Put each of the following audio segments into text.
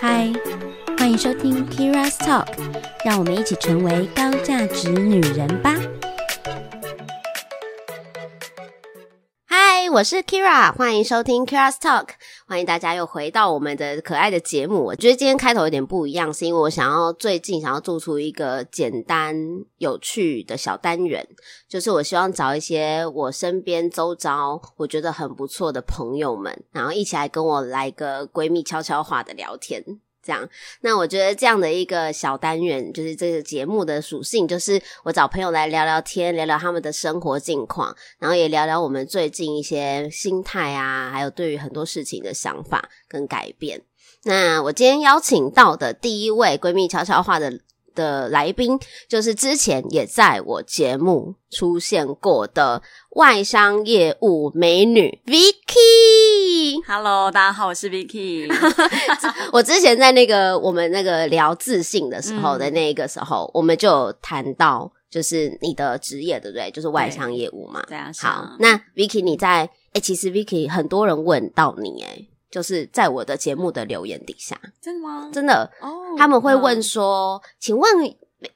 嗨，欢迎收听 Kira's Talk，让我们一起成为高价值女人吧。嗨，我是 Kira，欢迎收听 Kira's Talk。欢迎大家又回到我们的可爱的节目。我觉得今天开头有点不一样，是因为我想要最近想要做出一个简单有趣的小单元，就是我希望找一些我身边周遭我觉得很不错的朋友们，然后一起来跟我来个闺蜜悄悄话的聊天。这样，那我觉得这样的一个小单元，就是这个节目的属性，就是我找朋友来聊聊天，聊聊他们的生活近况，然后也聊聊我们最近一些心态啊，还有对于很多事情的想法跟改变。那我今天邀请到的第一位闺蜜悄悄话的的来宾，就是之前也在我节目出现过的外商业务美女 Vicky。Hello，大家好，我是 Vicky。我之前在那个我们那个聊自信的时候的那个时候，嗯、我们就有谈到，就是你的职业对不对？就是外商业务嘛。对啊。好，那 Vicky 你在哎、欸、其实 Vicky 很多人问到你诶就是在我的节目的留言底下，真的吗？真的哦，oh, 他们会问说，嗯、请问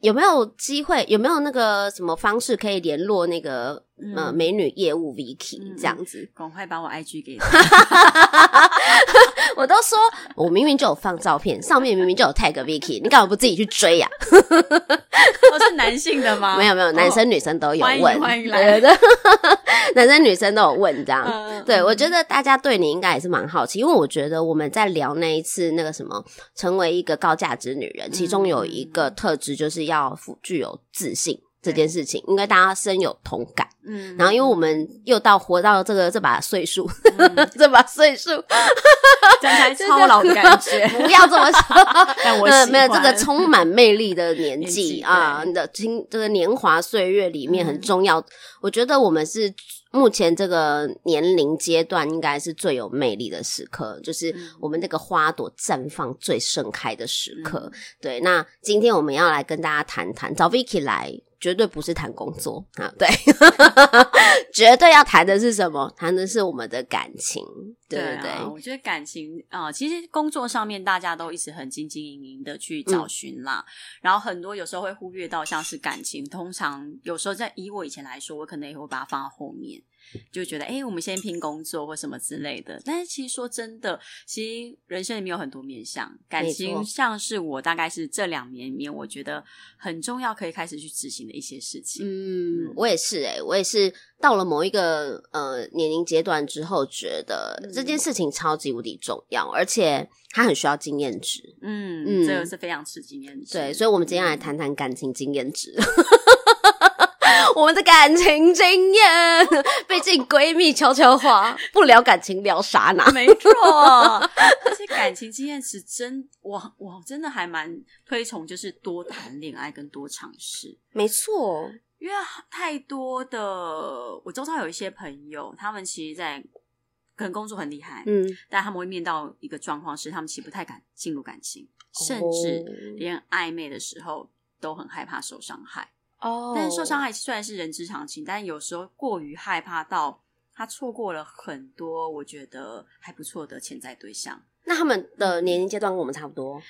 有没有机会，有没有那个什么方式可以联络那个？呃，美女业务 Vicky 这样子，赶快把我 IG 给他。我都说，我明明就有放照片，上面明明就有 tag Vicky，你干嘛不自己去追呀？我 是男性的吗？没有没有，男生女生都有问，欢迎欢迎来。对，男生女生都有问这样。对，我觉得大家对你应该也是蛮好奇，因为我觉得我们在聊那一次那个什么，成为一个高价值女人，其中有一个特质就是要具有自信。这件事情应该大家深有同感，嗯，然后因为我们又到活到这个这把岁数，嗯、这把岁数，讲起来超老的感觉，不要这么说，但我没有这个充满魅力的年纪啊，你的青这个年华岁月里面很重要，嗯、我觉得我们是目前这个年龄阶段应该是最有魅力的时刻，就是我们这个花朵绽放最盛开的时刻。嗯、对，那今天我们要来跟大家谈谈，找 Vicky 来。绝对不是谈工作啊，对，绝对要谈的是什么？谈的是我们的感情，对不对？对啊，我觉得感情啊，呃，其实工作上面大家都一直很兢兢业业的去找寻啦，嗯，然后很多有时候会忽略到像是感情，通常有时候在以我以前来说，我可能也会把它放到后面。就觉得，哎、欸，我们先拼工作或什么之类的。但是其实说真的，其实人生里面有很多面向，感情像是我大概是这两年里面，我觉得很重要，可以开始去执行的一些事情。嗯，嗯我也是、欸，诶我也是到了某一个呃年龄阶段之后，觉得这件事情超级无敌重要，而且它很需要经验值。嗯嗯，这个是非常吃经验值。对，所以我们今天来谈谈感情经验值。我们的感情经验，毕竟闺蜜悄悄话，不聊感情聊啥呢？没错，而且感情经验是真，我我真的还蛮推崇，就是多谈恋爱跟多尝试。没错，因为太多的，我周遭有一些朋友，他们其实在可能工作很厉害，嗯，但他们会面到一个状况是，他们其实不太敢进入感情，哦、甚至连暧昧的时候都很害怕受伤害。哦，oh. 但是受伤害虽然是人之常情，但有时候过于害怕到他错过了很多我觉得还不错的潜在对象。那他们的年龄阶段跟我们差不多？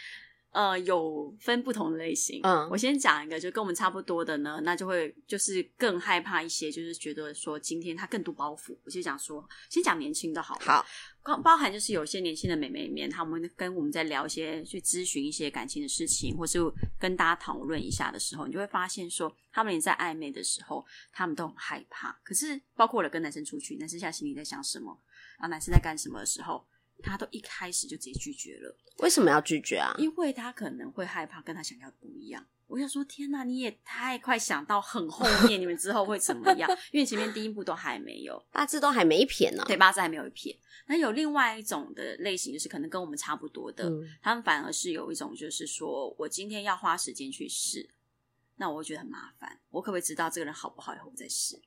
呃，有分不同的类型。嗯，我先讲一个，就跟我们差不多的呢，那就会就是更害怕一些，就是觉得说今天他更多包袱。我就讲说，先讲年轻的好。好，包包含就是有些年轻的美眉里面，他们跟我们在聊一些去咨询一些感情的事情，或是跟大家讨论一下的时候，你就会发现说，他们也在暧昧的时候，他们都很害怕。可是，包括了跟男生出去，男生现在心里在想什么，然后男生在干什么的时候。他都一开始就直接拒绝了，为什么要拒绝啊？因为他可能会害怕跟他想要的不一样。我想说，天哪，你也太快想到很后面，你们之后会怎么样？因为前面第一步都还没有，八字都还没一撇呢。对，八字还没有一撇。那有另外一种的类型，就是可能跟我们差不多的，嗯、他们反而是有一种，就是说我今天要花时间去试，那我会觉得很麻烦。我可不可以知道这个人好不好以后我再试？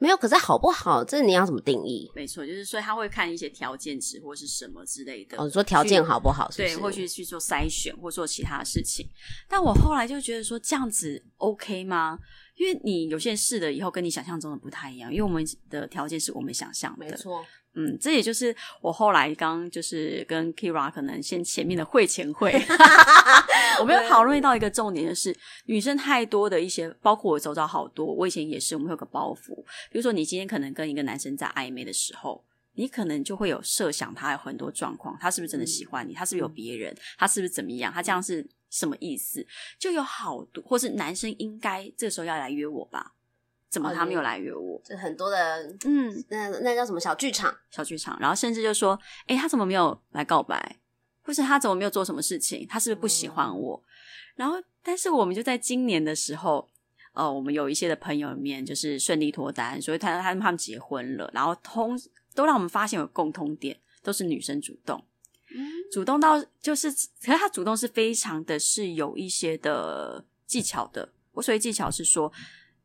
没有，可是好不好？这你要怎么定义？没错，就是所以他会看一些条件值或是什么之类的。哦，你说条件好不好是不是？对，或去去做筛选或做其他的事情。但我后来就觉得说这样子 OK 吗？因为你有些试了以后，跟你想象中的不太一样，因为我们的条件是我们想象的，没错。嗯，这也就是我后来刚就是跟 Kira 可能先前面的会前会，我们有讨论到一个重点，就是女生太多的一些，包括我周遭好多，我以前也是，我们有个包袱，比如说你今天可能跟一个男生在暧昧的时候，你可能就会有设想他有很多状况，他是不是真的喜欢你，他是不是有别人，他是不是怎么样，他这样是什么意思？就有好多，或是男生应该这时候要来约我吧？怎么他没有来约我？这很多的，嗯，那那叫什么小剧场？小剧场，然后甚至就说，哎，他怎么没有来告白？或是他怎么没有做什么事情？他是不是不喜欢我？嗯、然后，但是我们就在今年的时候，呃，我们有一些的朋友里面就是顺利脱单，所以他他们他们结婚了，然后通都让我们发现有共通点，都是女生主动，嗯，主动到就是，可是他主动是非常的是有一些的技巧的。我所谓技巧是说。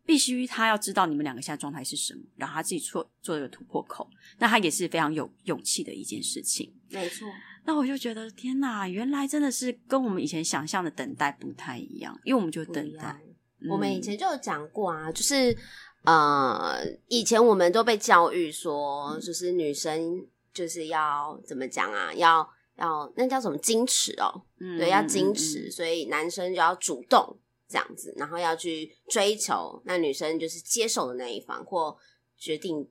必须他要知道你们两个现在状态是什么，然后他自己做做一个突破口，那他也是非常有勇气的一件事情。没错，那我就觉得天哪，原来真的是跟我们以前想象的等待不太一样，因为我们就等待。嗯、我们以前就有讲过啊，就是呃，以前我们都被教育说，就是女生就是要怎么讲啊，要要那叫什么矜持哦，嗯、对，要矜持，嗯、所以男生就要主动。这样子，然后要去追求，那女生就是接受的那一方，或决定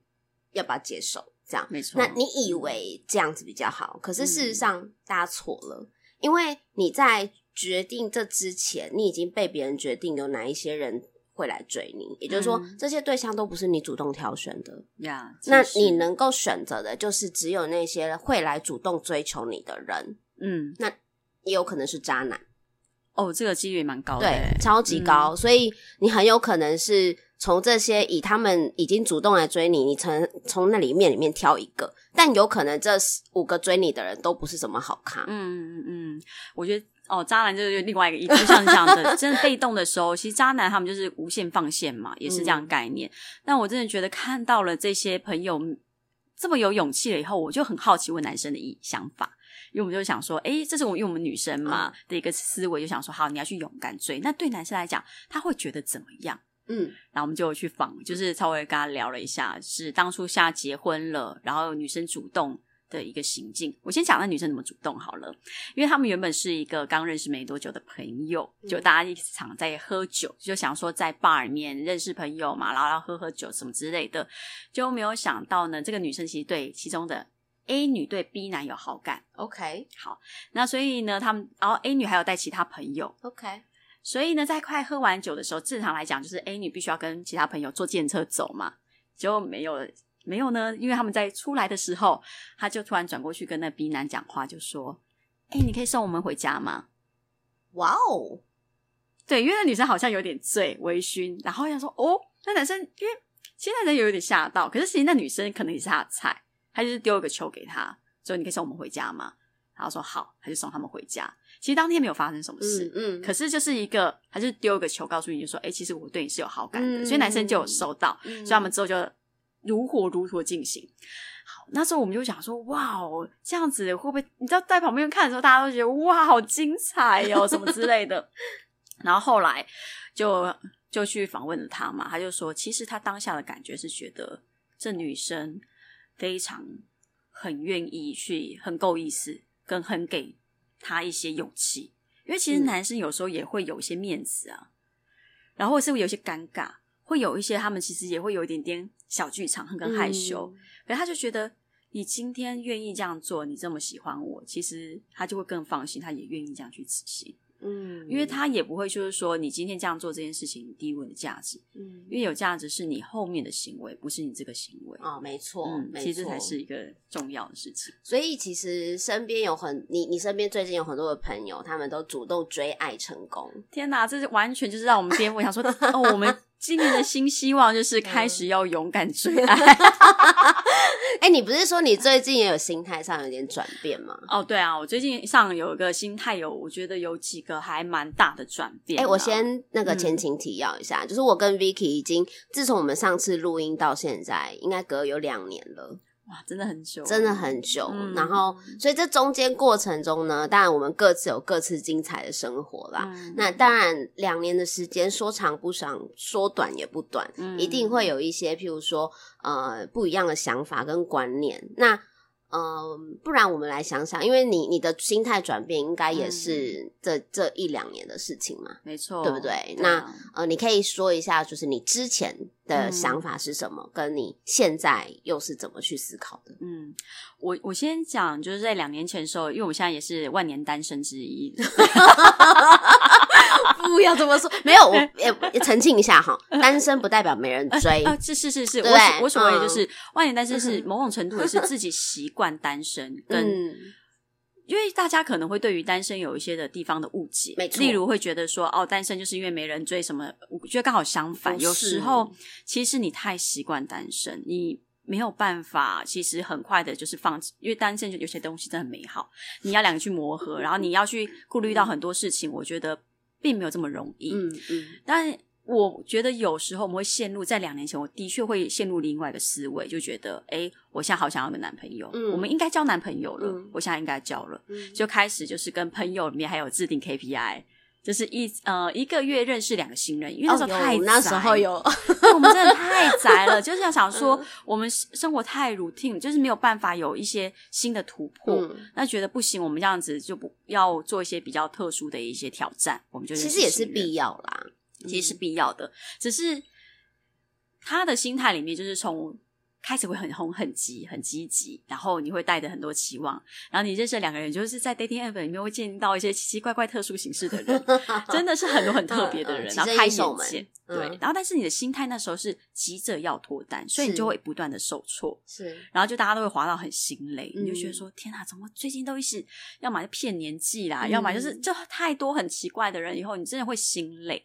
要不要接受，这样没错。那你以为这样子比较好，可是事实上大家错了，因为你在决定这之前，你已经被别人决定有哪一些人会来追你，也就是说，嗯、这些对象都不是你主动挑选的呀。那你能够选择的，就是只有那些会来主动追求你的人。嗯，那也有可能是渣男。哦，这个几率也蛮高的，对，超级高，嗯，所以你很有可能是从这些以他们已经主动来追你，你从从那里面里面挑一个，但有可能这五个追你的人都不是什么好咖。嗯嗯嗯，我觉得哦，渣男就是另外一个意思，就像你讲的，真的被动的时候，其实渣男他们就是无限放线嘛，也是这样概念。嗯，但我真的觉得看到了这些朋友这么有勇气了以后，我就很好奇问男生的意想法。因为我们就想说，哎，这是我们因为我们女生嘛的一个思维，就想说，好，你要去勇敢追。那对男生来讲，他会觉得怎么样？嗯，然后我们就去访，就是稍微跟他聊了一下，是当初现在结婚了，然后女生主动的一个行径。我先讲那女生怎么主动好了，因为他们原本是一个刚认识没多久的朋友，就大家一场在喝酒，就想说在 bar 里面认识朋友嘛，然后要喝喝酒什么之类的，就没有想到呢，这个女生其实对其中的。A 女对 B 男有好感，OK，好，那所以呢，他们，然后 A 女还有带其他朋友，OK，所以呢，在快喝完酒的时候，正常来讲，就是 A 女必须要跟其他朋友坐计程车走嘛，结果没有，没有呢，因为他们在出来的时候，他就突然转过去跟那 B 男讲话，就说：“哎，你可以送我们回家吗？”哇哦，对，因为那女生好像有点醉，微醺，然后想说：“哦，那男生，因为其实那人有点吓到，可是其实那女生可能也是他的菜。”他就是丢一个球给他，说：“你可以送我们回家吗？”然后说：“好。”他就送他们回家。其实当天没有发生什么事，嗯，嗯，可是就是一个，他就丢一个球告诉你，就说：“哎，其实我对你是有好感的。嗯”所以男生就有收到，嗯、所以他们之后就如火如荼进行。好，那时候我们就想说：“哇哦，这样子会不会？你知道在旁边看的时候，大家都觉得哇，好精彩哦，什么之类的。”然后后来就就去访问了他嘛，他就说：“其实他当下的感觉是觉得这女生。”非常很愿意去，很够意思，跟很给他一些勇气。因为其实男生有时候也会有一些面子啊，嗯、然后是会有些尴尬，会有一些他们其实也会有一点点小剧场，很跟害羞。嗯、可是他就觉得你今天愿意这样做，你这么喜欢我，其实他就会更放心，他也愿意这样去执行。嗯，因为他也不会就是说你今天这样做这件事情你低估你的价值，嗯，因为有价值是你后面的行为，不是你这个行为。哦，没错，嗯，没错，其实这才是一个重要的事情。所以其实身边有很你，你身边最近有很多的朋友，他们都主动追爱成功。天哪，这是完全就是让我们颠覆。想说哦，我们。今年的新希望就是 开始要勇敢追爱。哎、欸，你不是说你最近也有心态上有点转变吗？哦，对啊，我最近上有一个心态有，我觉得有几个还蛮大的转变。哎、欸，我先那个前情提要一下，嗯、就是我跟 Vicky 已经自从我们上次录音到现在，应该隔有两年了。哇，真的很久，真的很久。嗯、然后，所以这中间过程中呢，当然我们各自有各自精彩的生活啦。嗯、那当然，两年的时间说长不长，说短也不短，嗯、一定会有一些，譬如说，呃，不一样的想法跟观念。那嗯，不然我们来想想，因为你你的心态转变，应该也是这、嗯、这一两年的事情嘛，没错，对不对？对啊、那呃，你可以说一下，就是你之前的想法是什么，嗯、跟你现在又是怎么去思考的？嗯，我我先讲，就是在两年前的时候，因为我现在也是万年单身之一。不要这么说，没有我也澄清一下哈，单身不代表没人追。啊，是是是是，对我我所谓就是万年单身是某种程度也是自己习惯单身，跟因为大家可能会对于单身有一些的地方的误解，例如会觉得说哦，单身就是因为没人追什么，我觉得刚好相反，有时候其实你太习惯单身，你没有办法，其实很快的就是放弃，因为单身就有些东西真的很美好，你要两个去磨合，然后你要去顾虑到很多事情，我觉得。并没有这么容易，嗯嗯，但我觉得有时候我们会陷入，在两年前，我的确会陷入另外一个思维，就觉得，哎，我现在好想要个男朋友，嗯，我们应该交男朋友了，嗯，我现在应该交了，嗯，就开始就是跟朋友里面还有制定 KPI。就是一呃一个月认识两个新人，因为那时候太宅，那时候有，我们真的太 宅了，就是要想说我们生活太 routine，就是没有办法有一些新的突破。嗯、那觉得不行，我们这样子就不要做一些比较特殊的一些挑战，我们就其实也是必要啦，其实是必要的，只是他的心态里面就是从。开始会很红、很急、很积极，然后你会带着很多期望，然后你认识两个人，就是在 dating app 里面会见到一些奇奇怪怪、特殊形式的人，真的是很多很特别的人，然后开眼界，对，然后但是你的心态那时候是急着要脱单，所以你就会不断的受挫，是，然后就大家都会滑到很心累，你就觉得说天哪，怎么最近都一直要么就骗年纪啦，要么就是就太多很奇怪的人，以后你真的会心累。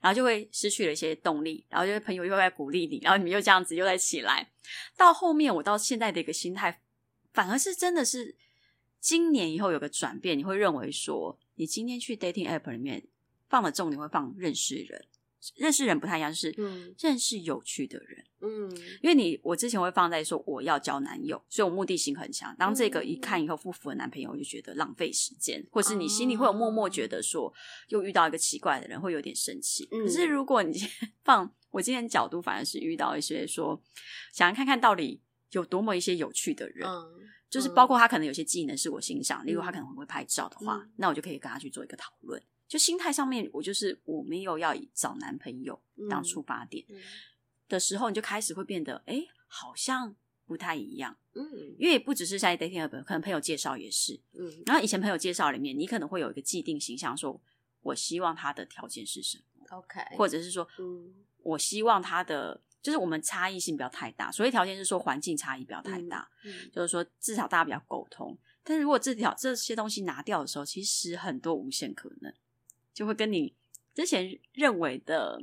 然后就会失去了一些动力，然后就是朋友又在鼓励你，然后你们又这样子又在起来。到后面我到现在的一个心态，反而是真的是今年以后有个转变，你会认为说，你今天去 dating app 里面放的重点会放认识人。认识人不太一样，是认识有趣的人。嗯，因为你我之前会放在说我要交男友，所以我目的性很强。当这个一看以后不符合男朋友，我就觉得浪费时间，或是你心里会有默默觉得说又遇到一个奇怪的人，会有点生气。可是如果你放我今天角度，反而是遇到一些说想要看看到底有多么一些有趣的人，就是包括他可能有些技能是我欣赏，例如他可能很会拍照的话，那我就可以跟他去做一个讨论。就心态上面，我就是我没有要以找男朋友当出发点的时候，你就开始会变得，哎、欸，好像不太一样。嗯，因为不只是在 dating app，可能朋友介绍也是。嗯，然后以前朋友介绍里面，你可能会有一个既定形象，说我希望他的条件是什么？OK，或者是说，嗯，我希望他的就是我们差异性不要太大。所以条件是说环境差异不要太大，嗯嗯、就是说至少大家比较沟通。但是如果这条这些东西拿掉的时候，其实很多无限可能。就会跟你之前认为的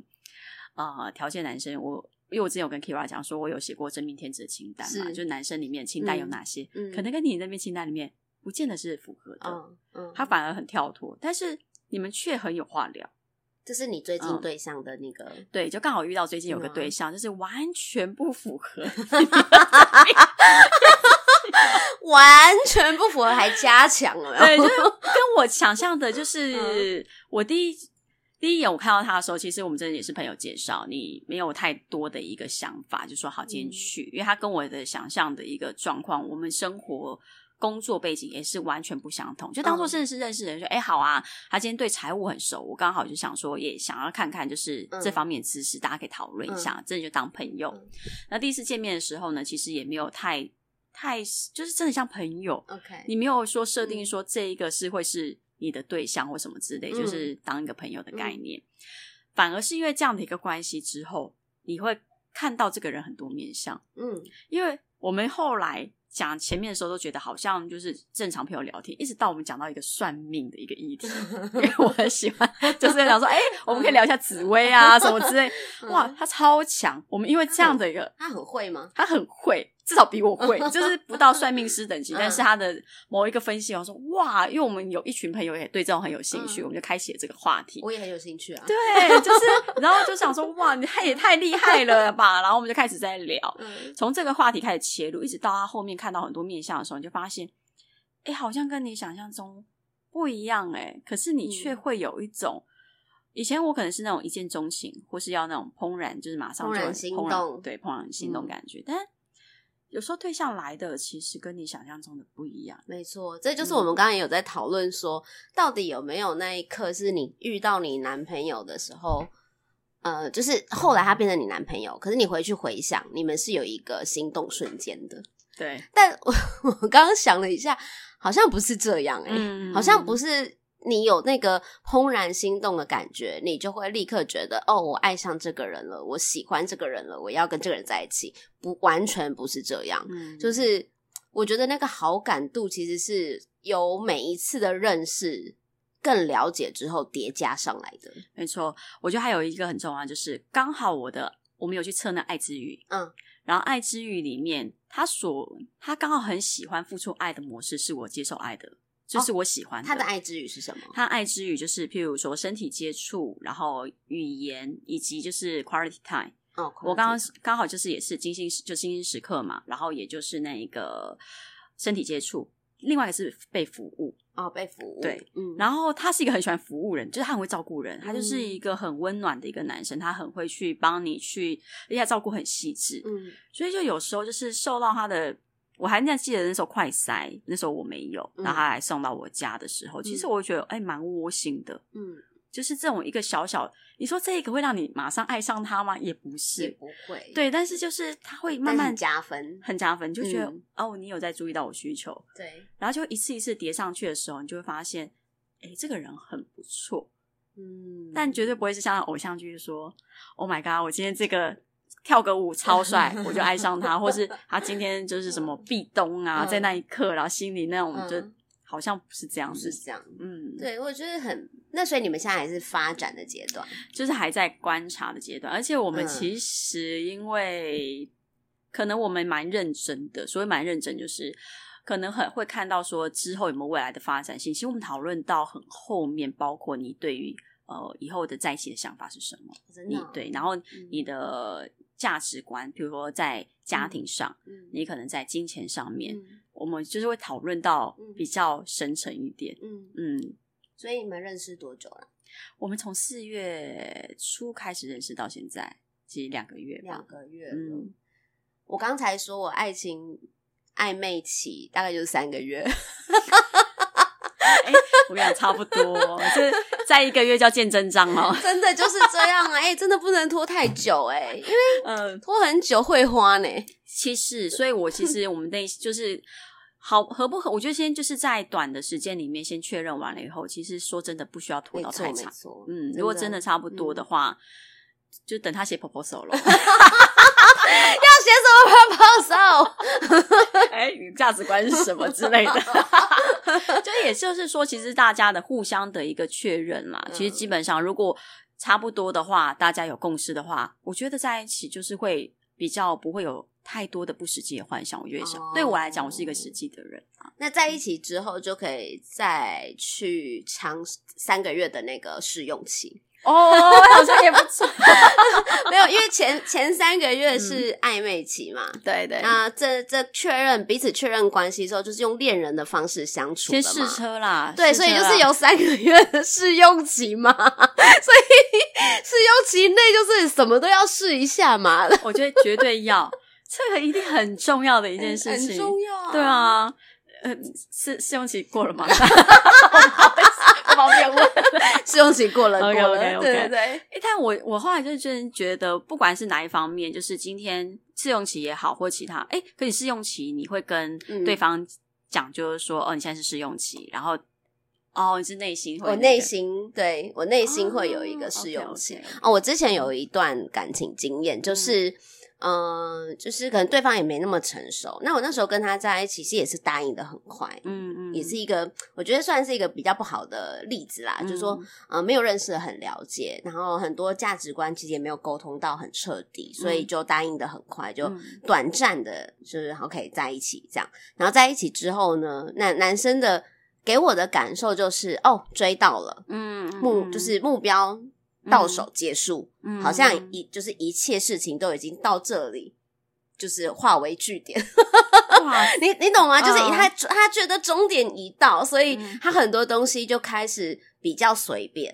呃条件男生，我因为我之前有跟 Kira 讲说，我有写过真命天子的清单嘛，是就是男生里面清单有哪些，嗯嗯、可能跟你那边清单里面不见得是符合的，嗯嗯、他反而很跳脱，但是你们却很有话聊。这是你最近对象的那个、嗯、对，就刚好遇到最近有个对象，吗就是完全不符合。完全不符合，还加强了。对，就是 跟我想象的，就是我第一第一眼我看到他的时候，其实我们真的也是朋友介绍，你没有太多的一个想法，就说好今天去，嗯、因为他跟我的想象的一个状况，我们生活工作背景也是完全不相同，就当做认识认识人，说哎、嗯、好啊，他今天对财务很熟，我刚好就想说也想要看看，就是这方面知识，大家可以讨论一下，嗯、真的就当朋友。嗯、那第一次见面的时候呢，其实也没有太。太就是真的像朋友，OK，你没有说设定说这一个是会是你的对象或什么之类，嗯、就是当一个朋友的概念，嗯、反而是因为这样的一个关系之后，你会看到这个人很多面相，嗯，因为我们后来讲前面的时候都觉得好像就是正常朋友聊天，一直到我们讲到一个算命的一个议题，因为我很喜欢，就是想说，哎、欸，我们可以聊一下紫薇啊什么之类，哇，他超强，我们因为这样的一个，他很会吗？他很会。至少比我会，就是不到算命师等级，嗯、但是他的某一个分析，我说哇，因为我们有一群朋友也对这种很有兴趣，嗯、我们就开启了这个话题。我也很有兴趣啊，对，就是然后就想说哇，你他也太厉害了吧，然后我们就开始在聊，嗯、从这个话题开始切入，一直到他后面看到很多面相的时候，你就发现，哎，好像跟你想象中不一样哎，可是你却会有一种。以前我可能是那种一见钟情，或是要那种怦然，就是马上就怦然心动，对，怦然心动感觉。嗯、但有时候对象来的其实跟你想象中的不一样。没错，这就是我们刚刚也有在讨论说，嗯、到底有没有那一刻是你遇到你男朋友的时候，呃，就是后来他变成你男朋友，可是你回去回想，你们是有一个心动瞬间的。对，但我 我刚刚想了一下，好像不是这样哎、欸，嗯、好像不是。你有那个怦然心动的感觉，你就会立刻觉得哦，我爱上这个人了，我喜欢这个人了，我要跟这个人在一起。不，完全不是这样。嗯，就是我觉得那个好感度其实是由每一次的认识、更了解之后叠加上来的。没错，我觉得还有一个很重要，就是刚好我的我们有去测那爱之语，嗯，然后爱之语里面，他所他刚好很喜欢付出爱的模式，是我接受爱的。就是我喜欢他的爱之语是什么？他爱之语就是，譬如说身体接触，然后语言，以及就是 quality time。哦，我刚刚刚好就是也是精心就精心时刻嘛，然后也就是那一个身体接触，另外一个是被服务哦，被服务。对，嗯，然后他是一个很喜欢服务人，就是他很会照顾人，他就是一个很温暖的一个男生，他很会去帮你去，而且他照顾很细致，嗯，所以就有时候就是受到他的。我还那记得那时候快塞，那时候我没有，然后他来送到我家的时候，嗯、其实我觉得哎，蛮窝心的。嗯，就是这种一个小小，你说这个会让你马上爱上他吗？也不是，也不会。对，但是就是他会慢慢加分，很加分，就觉得、嗯、哦，你有在注意到我需求。对，然后就一次一次叠上去的时候，你就会发现，哎，这个人很不错。嗯，但绝对不会是像偶像剧说，Oh my god，我今天这个。跳个舞超帅，我就爱上他，或是他今天就是什么壁咚啊，在那一刻，然后心里那种就好像不是这样子，是这样，嗯，对，我觉得很那，所以你们现在还是发展的阶段，就是还在观察的阶段，而且我们其实因为可能我们蛮认真的，所以蛮认真，就是可能很会看到说之后有没有未来的发展性。其实我们讨论到很后面，包括你对于呃以后的在一起的想法是什么，你对，然后你的。价值观，比如说在家庭上，嗯，你可能在金钱上面，嗯，我们就是会讨论到比较深沉一点，嗯嗯。所以你们认识多久了？我们从四月初开始认识到现在，其实两个月，两个月。嗯，我刚才说我爱情暧昧期大概就是三个月。欸、我跟你讲，差不多，就是再一个月就要见真章哦。真的就是这样啊！哎、欸，真的不能拖太久哎、欸，因为嗯，拖很久会花呢。其实，所以我其实我们那就是好合不合？我觉得先就是在短的时间里面先确认完了以后，其实说真的不需要拖到太长。嗯，如果真的差不多的话，嗯、就等他写 proposal 了。要写什么 proposal？哎、欸，你价值观是什么之类的？就也就是说，其实大家的互相的一个确认啦。其实基本上，如果差不多的话，大家有共识的话，我觉得在一起就是会比较不会有太多的不实际的幻想。我觉得想，哦、对我来讲，我是一个实际的人啊。那在一起之后，就可以再去尝三个月的那个试用期。哦，好像也不错。没有，因为前前三个月是暧昧期嘛，嗯、对对。那这这确认彼此确认关系之后，就是用恋人的方式相处。先试车啦，对，所以就是有三个月的试用期嘛。所以试用期内就是什么都要试一下嘛。我觉得绝对要，这个一定很重要的一件事情，很重要啊。对啊。呃，试试用期过了吗？不方便问。试用期过了 okay. 对对对。哎，但我我后来就真觉得，不管是哪一方面，就是今天试用期也好，或其他，哎，可你试用期，你会跟对方讲，就是说，嗯、哦，你现在是试用期，然后，哦，你是内心会、那个，我内心对我内心会有一个试用期。哦，okay, okay. 哦，我之前有一段感情经验，就是。嗯、呃，就是可能对方也没那么成熟。那我那时候跟他在一起，其实也是答应的很快，嗯嗯，也是一个我觉得算是一个比较不好的例子啦。嗯、就是说，呃，没有认识的很了解，然后很多价值观其实也没有沟通到很彻底，所以就答应的很快，就短暂的，就是好可以在一起这样。然后在一起之后呢，那男生的给我的感受就是，哦，追到了，嗯，目就是目标。到手结束，嗯、好像一就是一切事情都已经到这里，就是化为句点。哇 你你懂吗？就是他、uh, 他觉得终点已到，所以他很多东西就开始比较随便，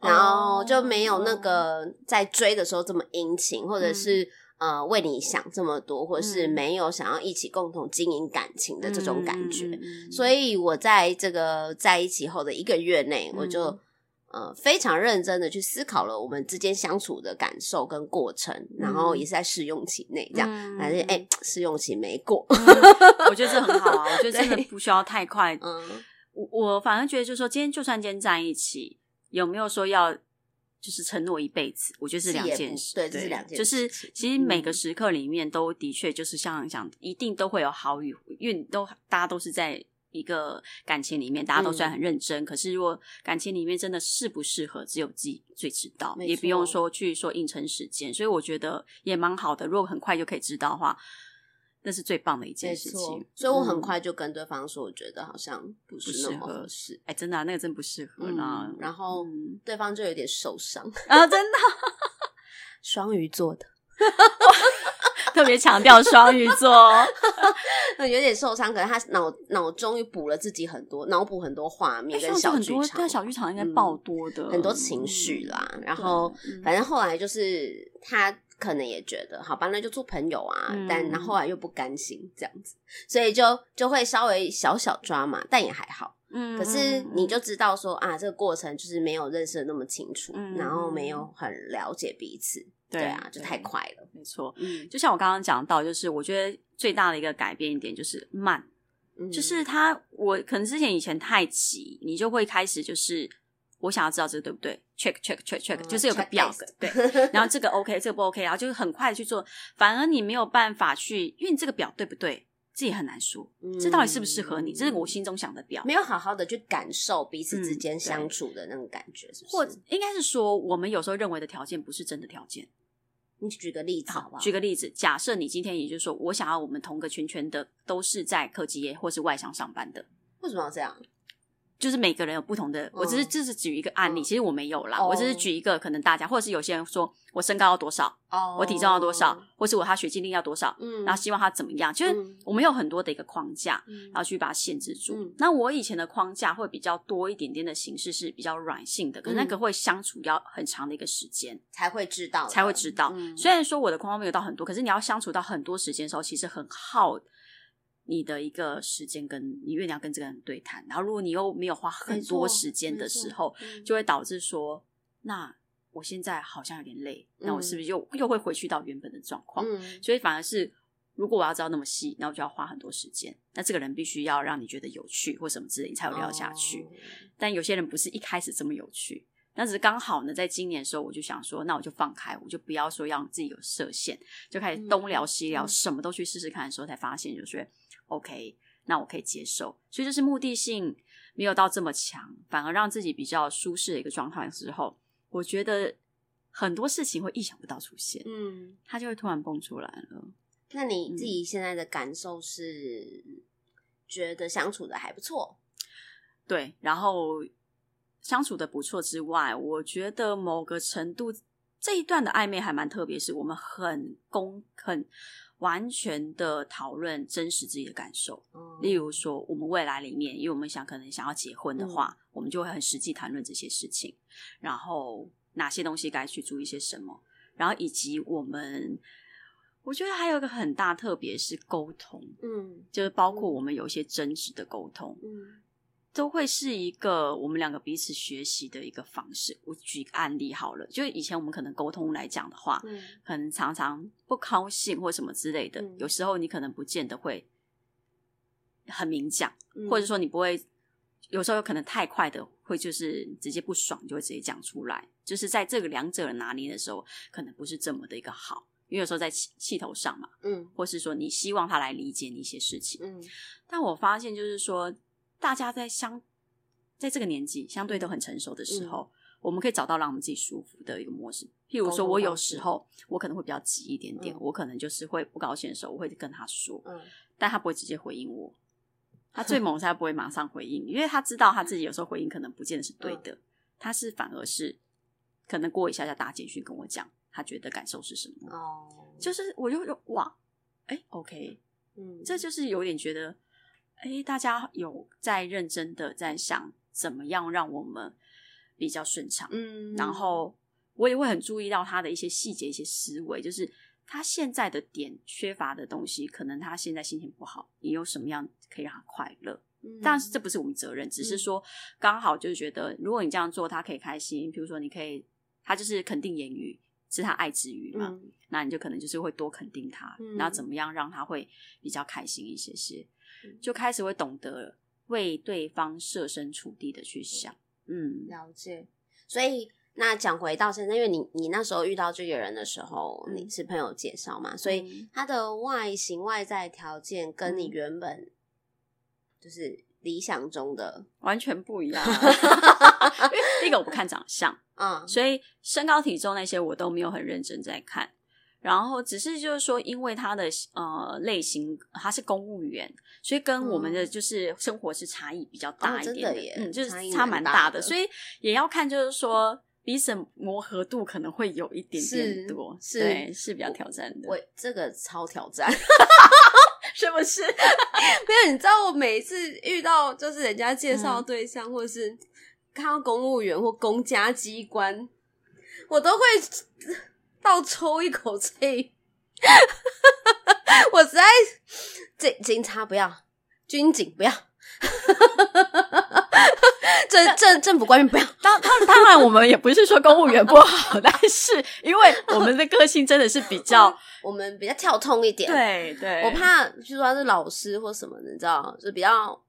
嗯、然后就没有那个在追的时候这么殷勤，或者是、嗯、呃为你想这么多，或者是没有想要一起共同经营感情的这种感觉。嗯、所以我在这个在一起后的一个月内，我就。嗯呃，非常认真的去思考了我们之间相处的感受跟过程，嗯、然后也是在试用期内这样，反正哎，试用期没过，嗯、我觉得这很好啊，我觉得真的 不需要太快。嗯，我我反而觉得就是说，今天就算今天在一起，有没有说要就是承诺一辈子？我觉得是两件事，对，这是两件事。就是其实每个时刻里面都的确就是像讲，一定都会有好与，因为都大家都是在。一个感情里面，大家都虽然很认真，嗯、可是如果感情里面真的适不适合，只有自己最知道，也不用说去说硬撑时间，所以我觉得也蛮好的。如果很快就可以知道的话，那是最棒的一件事情。所以我很快就跟对方说，我觉得好像不是那么合适。哎、欸，真的、啊，那个真不适合啦、嗯。然后对方就有点受伤啊，真的，双鱼座的。特别强调双鱼座，有点受伤，可是他脑脑终于补了自己很多，脑补很多画面跟小剧场，对小剧场应该爆多的、嗯、很多情绪啦。嗯、然后反正后来就是他可能也觉得，好吧，那就做朋友啊。嗯、但然，后来又不甘心这样子，所以就就会稍微小小抓嘛，但也还好。嗯，可是你就知道说啊，这个过程就是没有认识的那么清楚，嗯、然后没有很了解彼此。对啊，就太快了，没错。嗯，就像我刚刚讲到，就是我觉得最大的一个改变一点就是慢，嗯、就是他，我可能之前以前太急，你就会开始就是我想要知道这个对不对，check check check check，、嗯、就是有个表格，对，然后这个 OK，这个不 OK，然后就是很快的去做，反而你没有办法去，因为你这个表对不对，自己很难说，嗯、这到底适不适合你，这是我心中想的表，没有好好的去感受彼此之间相处的那种感觉，是不是？或应该是说，我们有时候认为的条件不是真的条件。你举个例子好不好？举个例子，假设你今天也就是说，我想要我们同个圈圈的都是在科技业或是外商上班的，为什么要这样？就是每个人有不同的，我只是这是举一个案例，其实我没有啦，我只是举一个可能大家，或者是有些人说我身高要多少，我体重要多少，或是我他学经历要多少，嗯然后希望他怎么样，就是我们有很多的一个框架，然后去把它限制住。那我以前的框架会比较多一点点的形式是比较软性的，可是那个会相处要很长的一个时间。才会知道，才会知道。虽然说我的框框没有到很多，可是你要相处到很多时间的时候，其实很耗。你的一个时间，跟你愿意要跟这个人对谈，然后如果你又没有花很多时间的时候，就会导致说，那我现在好像有点累，那我是不是又又会回去到原本的状况？嗯，所以反而是，如果我要知道那么细，那我就要花很多时间。那这个人必须要让你觉得有趣或什么之类，你才有聊下去。哦，但有些人不是一开始这么有趣。那只是刚好呢，在今年的时候，我就想说，那我就放开，我就不要说让自己有设限，就开始东聊西聊，嗯、什么都去试试看的时候，才发现就是。OK，那我可以接受，所以就是目的性没有到这么强，反而让自己比较舒适的一个状态之后，我觉得很多事情会意想不到出现，嗯，它就会突然蹦出来了。那你自己现在的感受是觉得相处的还不错？对，然后相处的不错之外，我觉得某个程度这一段的暧昧还蛮特别，是我们很公很。完全的讨论真实自己的感受，嗯、例如说我们未来里面，因为我们想可能想要结婚的话，嗯、我们就会很实际谈论这些事情，然后哪些东西该去注意些什么，然后以及我们，我觉得还有一个很大特别是沟通，嗯，就是包括我们有一些争执的沟通，嗯。都会是一个我们两个彼此学习的一个方式。我举个案例好了，就以前我们可能沟通来讲的话，嗯、可能常常不高兴或什么之类的。嗯、有时候你可能不见得会很明讲，嗯、或者说你不会，有时候有可能太快的会就是直接不爽就会直接讲出来。就是在这个两者的拿捏的时候，可能不是这么的一个好。因为有时候在气气头上嘛，嗯，或是说你希望他来理解你一些事情，嗯，但我发现就是说，大家在相在这个年纪相对都很成熟的时候，嗯、我们可以找到让我们自己舒服的一个模式。譬如说，我有时候我可能会比较急一点点，嗯、我可能就是会不高兴的时候，我会跟他说，嗯，但他不会直接回应我。他最猛，他不会马上回应，因为他知道他自己有时候回应可能不见得是对的，嗯、他是反而是可能过一下下打简讯跟我讲，他觉得感受是什么。哦，就是我就说哇，哎、欸，OK，嗯，这就是有点觉得，哎、欸，大家有在认真的在想怎么样让我们比较顺畅，嗯，然后我也会很注意到他的一些细节、一些思维，就是。他现在的点缺乏的东西，可能他现在心情不好，你有什么样可以让他快乐？嗯，但是这不是我们责任，只是说刚好就是觉得，如果你这样做，他可以开心。比如说，你可以，他就是肯定言语，是他爱之语嘛，嗯，那你就可能就是会多肯定他，嗯，那怎么样让他会比较开心一些些，就开始会懂得为对方设身处地的去想，嗯，了解，所以。那讲回到现在，因为你你那时候遇到这个人的时候，嗯、你是朋友介绍嘛，所以他的外形外在条件跟你原本就是理想中的完全不一样。因为第一个我不看长相，嗯，所以身高体重那些我都没有很认真在看。然后只是就是说，因为他的呃类型他是公务员，所以跟我们的就是生活是差异比较大一点的，哦、的耶，嗯，就是差蛮大的，所以也要看就是说。彼此磨合度可能会有一点点多，是对，是比较挑战的。我，我这个超挑战，是不是？没有，你知道我每一次遇到就是人家介绍对象，嗯、或者是看到公务员或公家机关，我都会倒抽一口气。我实在，警警察不要，军警不要。政政政府官员不要，当当当然，我们也不是说公务员不好，但是因为我们的个性真的是比较，我们比较跳通一点。对对，我怕就说他是老师或什么的，你知道，就比较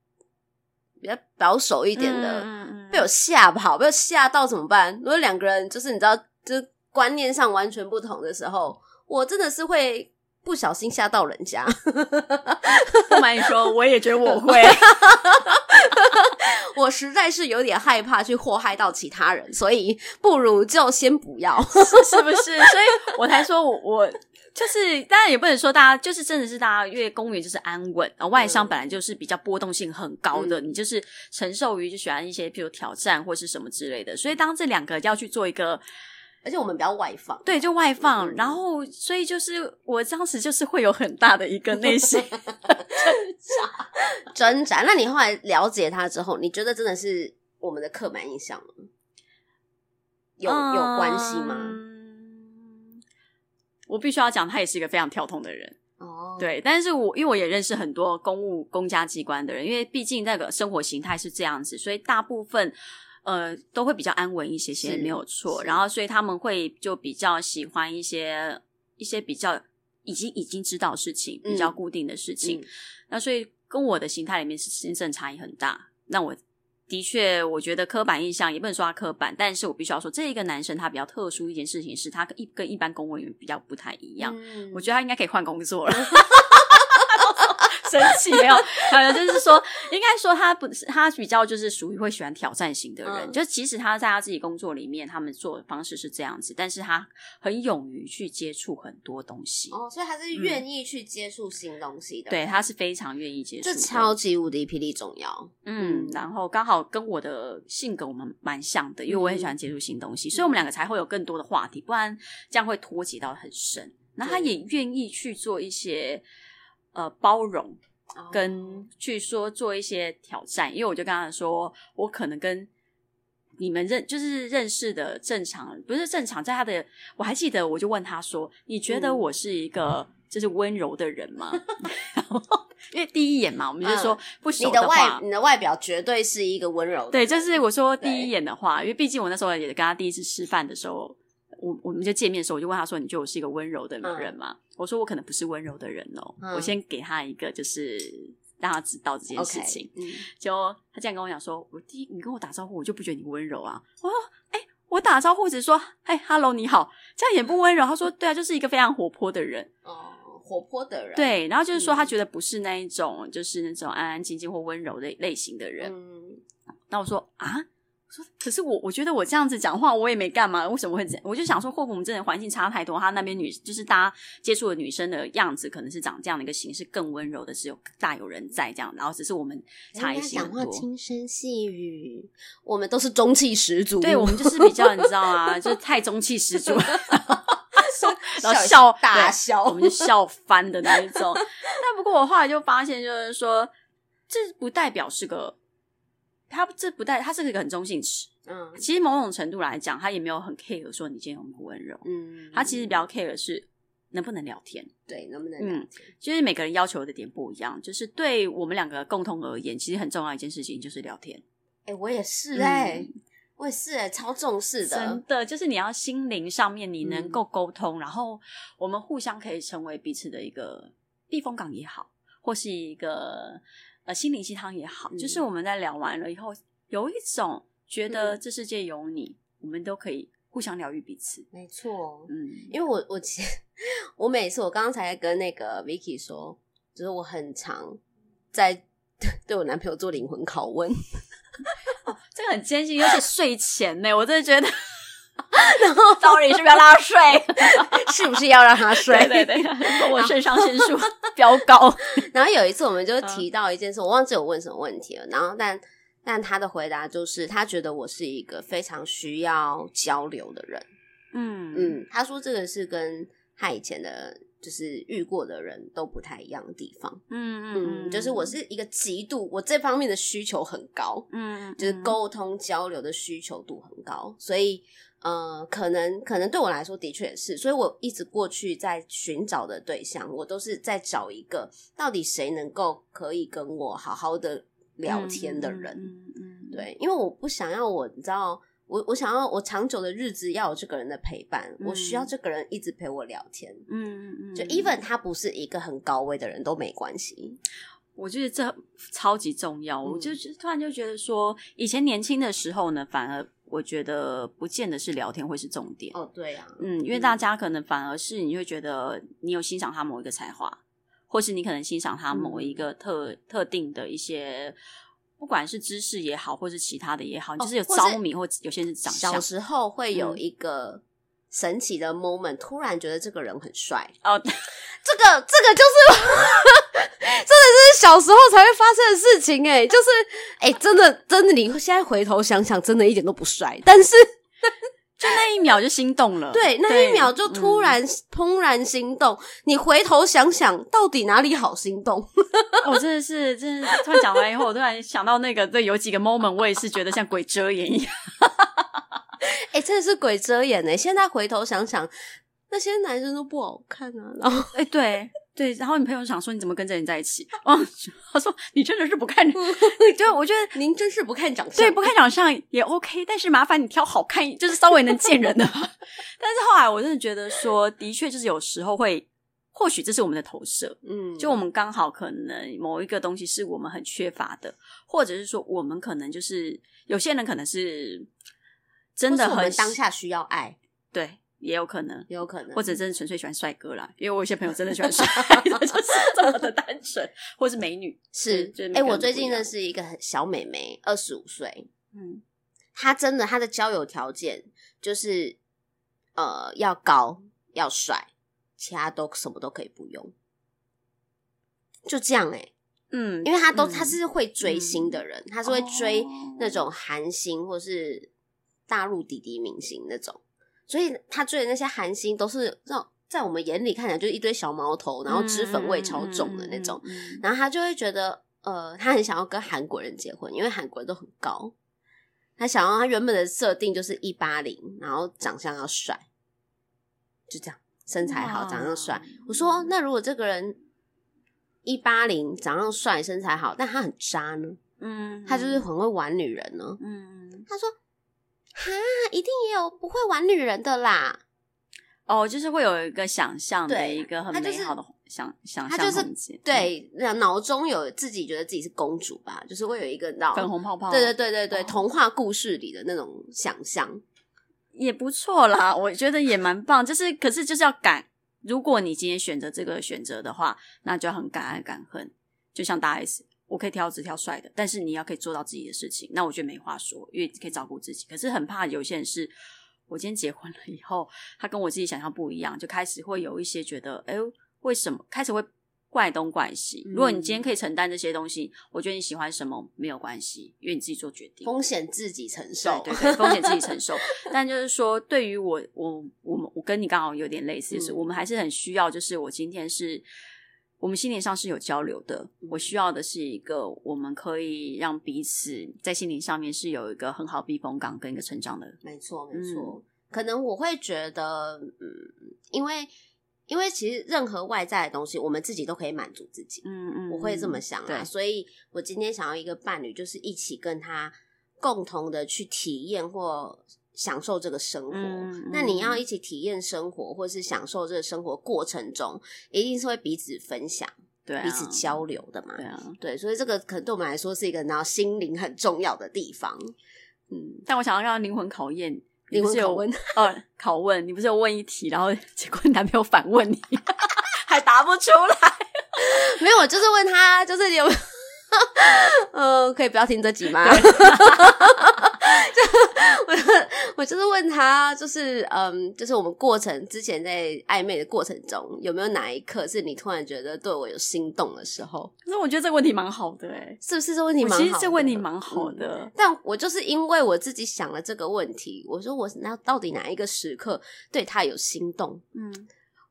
比较保守一点的，嗯、被我吓跑，被我吓到怎么办？如果两个人就是你知道，就是观念上完全不同的时候，我真的是会。不小心吓到人家，不瞒你说，我也觉得我会，我实在是有点害怕去祸害到其他人，所以不如就先不要，是不是？所以我才说我，我我就是当然也不能说大家就是真的是大家，因为公务员就是安稳，而外商本来就是比较波动性很高的，嗯、你就是承受于就喜欢一些譬如挑战或是什么之类的，所以当这两个要去做一个。而且我们比较外放，对，就外放，嗯、然后所以就是我当时就是会有很大的一个内心 挣扎，挣扎。那你后来了解他之后，你觉得真的是我们的刻板印象吗？有有关系吗？嗯、我必须要讲，他也是一个非常跳通的人哦。对，但是我因为我也认识很多公务公家机关的人，因为毕竟那个生活形态是这样子，所以大部分。呃，都会比较安稳一些些，没有错。然后，所以他们会就比较喜欢一些一些比较已经已经知道事情，比较固定的事情。那所以跟我的形态里面是真正差异很大。那我的确，我觉得刻板印象也不能说他刻板，但是我必须要说，这一个男生他比较特殊一件事情是，他跟一跟一般公务员比较不太一样。嗯、我觉得他应该可以换工作了。神奇没有，好像就是说，应该说他不是他比较就是属于会喜欢挑战型的人。嗯、就其实他在他自己工作里面，他们做的方式是这样子，但是他很勇于去接触很多东西。哦，所以他是愿意去接触新东西的。嗯、对，他是非常愿意接触，这超级无敌霹雳重要。嗯，嗯然后刚好跟我的性格我们蛮像的，因为我很喜欢接触新东西，嗯、所以我们两个才会有更多的话题，不然这样会脱节到很深。那他也愿意去做一些。呃，包容跟去说做一些挑战，oh. 因为我就跟他说，我可能跟你们认就是认识的正常，不是正常，在他的我还记得，我就问他说，你觉得我是一个就是温柔的人吗？因为第一眼嘛，我们就说不熟的话，你的外你的外表绝对是一个温柔的，对，就是我说第一眼的话，因为毕竟我那时候也跟他第一次吃饭的时候。我我们就见面的时候，我就问他说：“你觉得我是一个温柔的女人吗？”嗯、我说：“我可能不是温柔的人哦。嗯”我先给他一个，就是让他知道这件事情。Okay, 嗯，就他这样跟我讲说：“我第一，你跟我打招呼，我就不觉得你温柔啊。”我说：“哎、欸，我打招呼只说“嘿，hello，你好”，这样也不温柔。他说：“对啊，就是一个非常活泼的人。”哦，活泼的人。对，然后就是说他觉得不是那一种，嗯、就是那种安安静静或温柔的类型的人。嗯，那我说啊。说，可是我我觉得我这样子讲话，我也没干嘛，为什么会这样？我就想说，会不会我们真的环境差太多？他那边女就是大家接触的女生的样子，可能是长这样的一个形式，更温柔的是有大有人在这样，然后只是我们差异性很多。讲话轻声细语，我们都是中气十足。对，我们就是比较你知道吗？就是太中气十足，然后笑大笑，我们就笑翻的那一种。但不过我后来就发现，就是说，这不代表是个。他这不带，他是一个很中性词。嗯，其实某种程度来讲，他也没有很 care 说你今天有没有温柔。嗯，他其实比较 care 的是能不能聊天。对，能不能聊天？嗯，就是每个人要求的点不一样。就是对我们两个共同而言，其实很重要一件事情就是聊天。哎、欸，我也是哎、欸嗯，我也是哎、欸，超重视的。真的，就是你要心灵上面你能够沟通、嗯，然后我们互相可以成为彼此的一个避风港也好，或是一个。呃，心灵鸡汤也好、嗯，就是我们在聊完了以后，有一种觉得这世界有你，嗯、我们都可以互相疗愈彼此。没错，嗯，因为我我其实我每次我刚刚才跟那个 Vicky 说，就是我很常在对我男朋友做灵魂拷问，哦、这个很艰辛，尤其睡前呢，我真的觉得。然后，sorry，是不是要让他睡？是不是要让他睡？对对对，我肾上腺素飙高。然后有一次，我们就提到一件事，我忘记我问什么问题了。然后，但但他的回答就是，他觉得我是一个非常需要交流的人。嗯嗯，他说这个是跟他以前的，就是遇过的人都不太一样的地方。嗯嗯嗯，就是我是一个极度，我这方面的需求很高。嗯，就是沟通交流的需求度很高，所以。呃，可能可能对我来说的确也是，所以我一直过去在寻找的对象，我都是在找一个到底谁能够可以跟我好好的聊天的人。嗯嗯，嗯，对，因为我不想要我，你知道，我我想要我长久的日子要有这个人的陪伴，嗯，我需要这个人一直陪我聊天。嗯嗯嗯，就 even 他不是一个很高位的人都没关系。我觉得这超级重要，嗯，我就突然就觉得说，以前年轻的时候呢，反而。我觉得不见得是聊天会是重点哦，对啊，嗯，因为大家可能反而是你会觉得你有欣赏他某一个才华，或是你可能欣赏他某一个特、嗯、特定的一些，不管是知识也好，或是其他的也好，哦、就是有着迷或，有些人长相。小时候会有一个神奇的 moment，、嗯、突然觉得这个人很帅哦，这个这个就是。真的是小时候才会发生的事情哎、欸，就是哎、欸，真的真的，你现在回头想想，真的一点都不帅，但是就那一秒就心动了，对，那一秒就突然怦然心动。嗯、你回头想想，到底哪里好心动？我、哦、真的是，真的突然讲完以后，我突然想到那个，对，有几个 moment，我也是觉得像鬼遮眼一样。哎、欸，真的是鬼遮眼哎、欸！现在回头想想，那些男生都不好看啊。然后，哎、欸，对。对，然后你朋友想说，你怎么跟这人在一起？哦，他说你真的是不看，对，我觉得 您真是不看长相，对，不看长相也 OK，但是麻烦你挑好看，就是稍微能见人的。但是后来我真的觉得说，的确就是有时候会，或许这是我们的投射，嗯，就我们刚好可能某一个东西是我们很缺乏的，或者是说我们可能就是有些人可能是真的很当下需要爱，对。也有可能，也有可能，或者真的纯粹喜欢帅哥啦，因为我有些朋友真的喜欢帅 哥，就是这么的单纯，或是美女，是，哎、欸，我最近认识一个小美眉，二十五岁，嗯，她真的她的交友条件就是，呃，要高要帅，其他都什么都可以不用，就这样哎、欸，嗯，因为他都她、嗯、是会追星的人，她、嗯、是会追那种韩星或是大陆弟弟明星那种。所以他追的那些韩星都是那种在我们眼里看起来就是一堆小毛头，然后脂粉味超重的那种。然后他就会觉得，呃，他很想要跟韩国人结婚，因为韩国人都很高。他想要他原本的设定就是一八零，然后长相要帅，就这样，身材好，长相帅。我说，那如果这个人一八零，长相帅，身材好，但他很渣呢？嗯，他就是很会玩女人呢。嗯，他说。哈，一定也有不会玩女人的啦。哦，就是会有一个想象的一个很美好的想想象，他就是对，脑中有自己觉得自己是公主吧，就是会有一个脑粉红泡泡，对对对对对，童话故事里的那种想象。也不错啦，我觉得也蛮棒。就是，可是就是要敢。如果你今天选择这个选择的话，那就很敢爱敢恨。就像大 S，我可以挑直挑帅的，但是你要可以做到自己的事情，那我觉得没话说，因为可以照顾自己。可是很怕有些人是，我今天结婚了以后，他跟我自己想象不一样，就开始会有一些觉得，哎，为什么开始会怪东怪西？如果你今天可以承担这些东西，我觉得你喜欢什么没有关系，因为你自己做决定，风险自己承受，对对对，风险自己承受。但就是说，对于我，我，我们，我跟你刚好有点类似，就是我们还是很需要，就是我今天是。我们心灵上是有交流的，我需要的是一个我们可以让彼此在心灵上面是有一个很好避风港跟一个成长的。没错，没错。嗯、可能我会觉得，嗯，因为因为其实任何外在的东西，我们自己都可以满足自己。嗯嗯，我会这么想啊。所以我今天想要一个伴侣，就是一起跟他共同的去体验或。享受这个生活，嗯嗯、那你要一起体验生活，或是享受这个生活过程中，一定是会彼此分享，对、啊，彼此交流的嘛，对啊，对，所以这个可能对我们来说是一个然后心灵很重要的地方，嗯。但我想要让灵魂考验，灵魂拷问，哦，拷问，你不是有问一题，然后 结果男朋友反问你，还答不出来？没有，我就是问他，就是有，呃，可以不要听这集吗？我我就是问他，就是嗯，就是我们过程之前在暧昧的过程中，有没有哪一刻是你突然觉得对我有心动的时候？可是我觉得这个问题蛮好的，是不是这问题蛮好的？其实这问题蛮好的，嗯，但我就是因为我自己想了这个问题，我说我那到底哪一个时刻对他有心动？嗯。